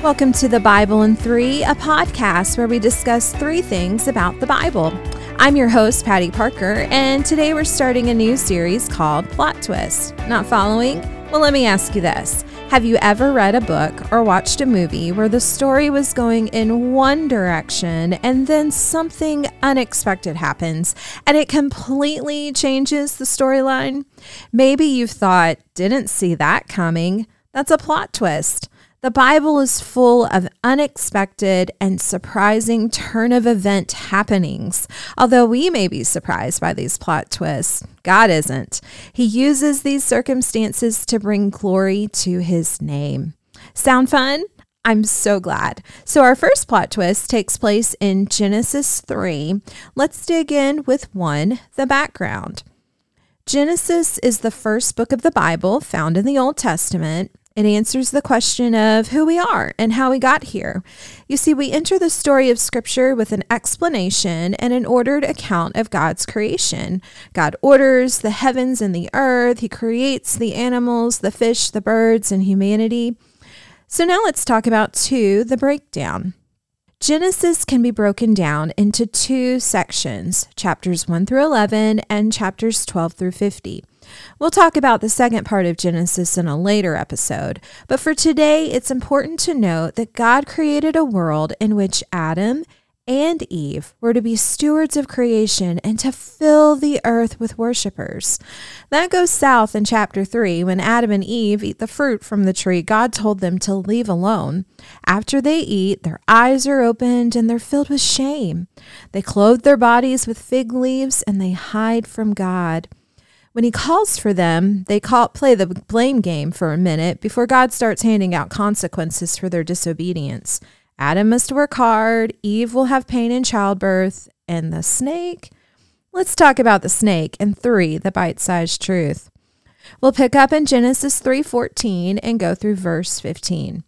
Welcome to the Bible in Three, a podcast where we discuss three things about the Bible. I'm your host, Patty Parker, and today we're starting a new series called Plot Twist. Not following? Well, let me ask you this Have you ever read a book or watched a movie where the story was going in one direction and then something unexpected happens and it completely changes the storyline? Maybe you've thought, didn't see that coming. That's a plot twist. The Bible is full of unexpected and surprising turn of event happenings. Although we may be surprised by these plot twists, God isn't. He uses these circumstances to bring glory to his name. Sound fun? I'm so glad. So, our first plot twist takes place in Genesis 3. Let's dig in with one the background. Genesis is the first book of the Bible found in the Old Testament. It answers the question of who we are and how we got here. You see, we enter the story of Scripture with an explanation and an ordered account of God's creation. God orders the heavens and the earth, He creates the animals, the fish, the birds, and humanity. So now let's talk about two, the breakdown. Genesis can be broken down into two sections, chapters 1 through 11 and chapters 12 through 50. We'll talk about the second part of Genesis in a later episode, but for today, it's important to note that God created a world in which Adam and Eve were to be stewards of creation and to fill the earth with worshipers. That goes south in chapter 3 when Adam and Eve eat the fruit from the tree God told them to leave alone. After they eat, their eyes are opened and they're filled with shame. They clothe their bodies with fig leaves and they hide from God. When he calls for them, they call, play the blame game for a minute before God starts handing out consequences for their disobedience. Adam must work hard, Eve will have pain in childbirth, and the snake? Let's talk about the snake and 3, the bite-sized truth. We'll pick up in Genesis 3:14 and go through verse 15.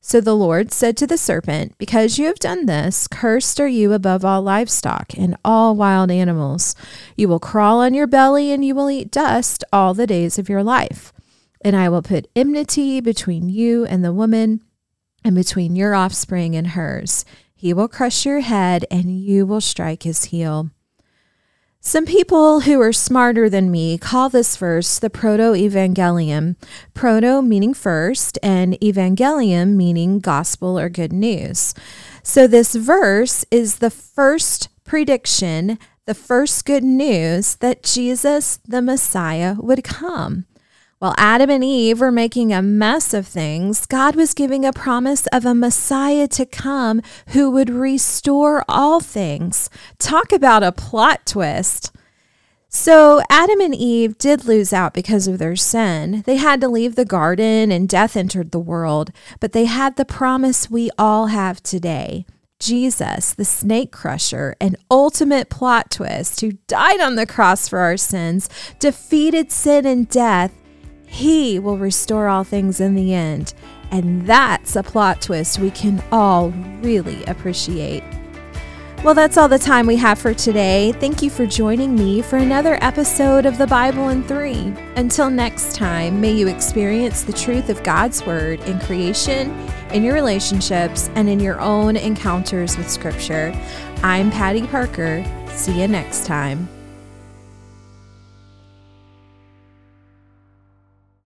So the Lord said to the serpent, Because you have done this, cursed are you above all livestock and all wild animals. You will crawl on your belly and you will eat dust all the days of your life. And I will put enmity between you and the woman, and between your offspring and hers. He will crush your head, and you will strike his heel. Some people who are smarter than me call this verse the proto evangelium, proto meaning first, and evangelium meaning gospel or good news. So, this verse is the first prediction, the first good news that Jesus, the Messiah, would come. While Adam and Eve were making a mess of things, God was giving a promise of a Messiah to come who would restore all things. Talk about a plot twist. So, Adam and Eve did lose out because of their sin. They had to leave the garden and death entered the world, but they had the promise we all have today. Jesus, the snake crusher, an ultimate plot twist who died on the cross for our sins, defeated sin and death, he will restore all things in the end. And that's a plot twist we can all really appreciate. Well, that's all the time we have for today. Thank you for joining me for another episode of the Bible in Three. Until next time, may you experience the truth of God's Word in creation, in your relationships, and in your own encounters with Scripture. I'm Patty Parker. See you next time.